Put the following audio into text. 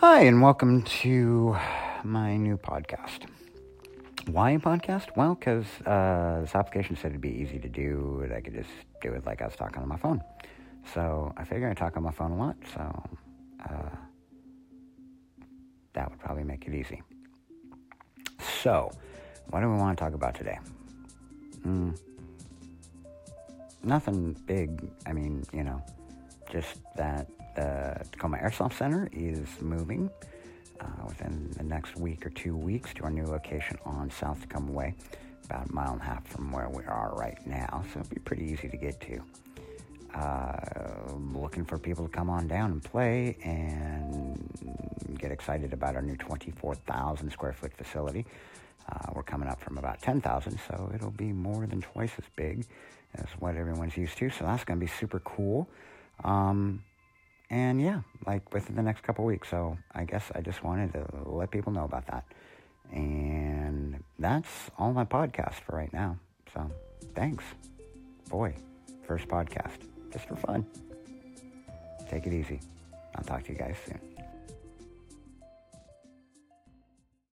Hi, and welcome to my new podcast. Why a podcast? Well, because uh, this application said it'd be easy to do, and I could just do it like I was talking on my phone. So I figure I talk on my phone a lot, so uh, that would probably make it easy. So, what do we want to talk about today? Mm, nothing big. I mean, you know, just that the Tacoma Airsoft Center is moving uh, within the next week or two weeks to our new location on South Tacoma Way, about a mile and a half from where we are right now. So it'll be pretty easy to get to. Uh, looking for people to come on down and play and get excited about our new 24,000 square foot facility. Uh, we're coming up from about 10,000, so it'll be more than twice as big as what everyone's used to. So that's going to be super cool. Um, and yeah, like within the next couple weeks. So I guess I just wanted to let people know about that. And that's all my podcast for right now. So thanks. Boy, first podcast, just for fun. Take it easy. I'll talk to you guys soon.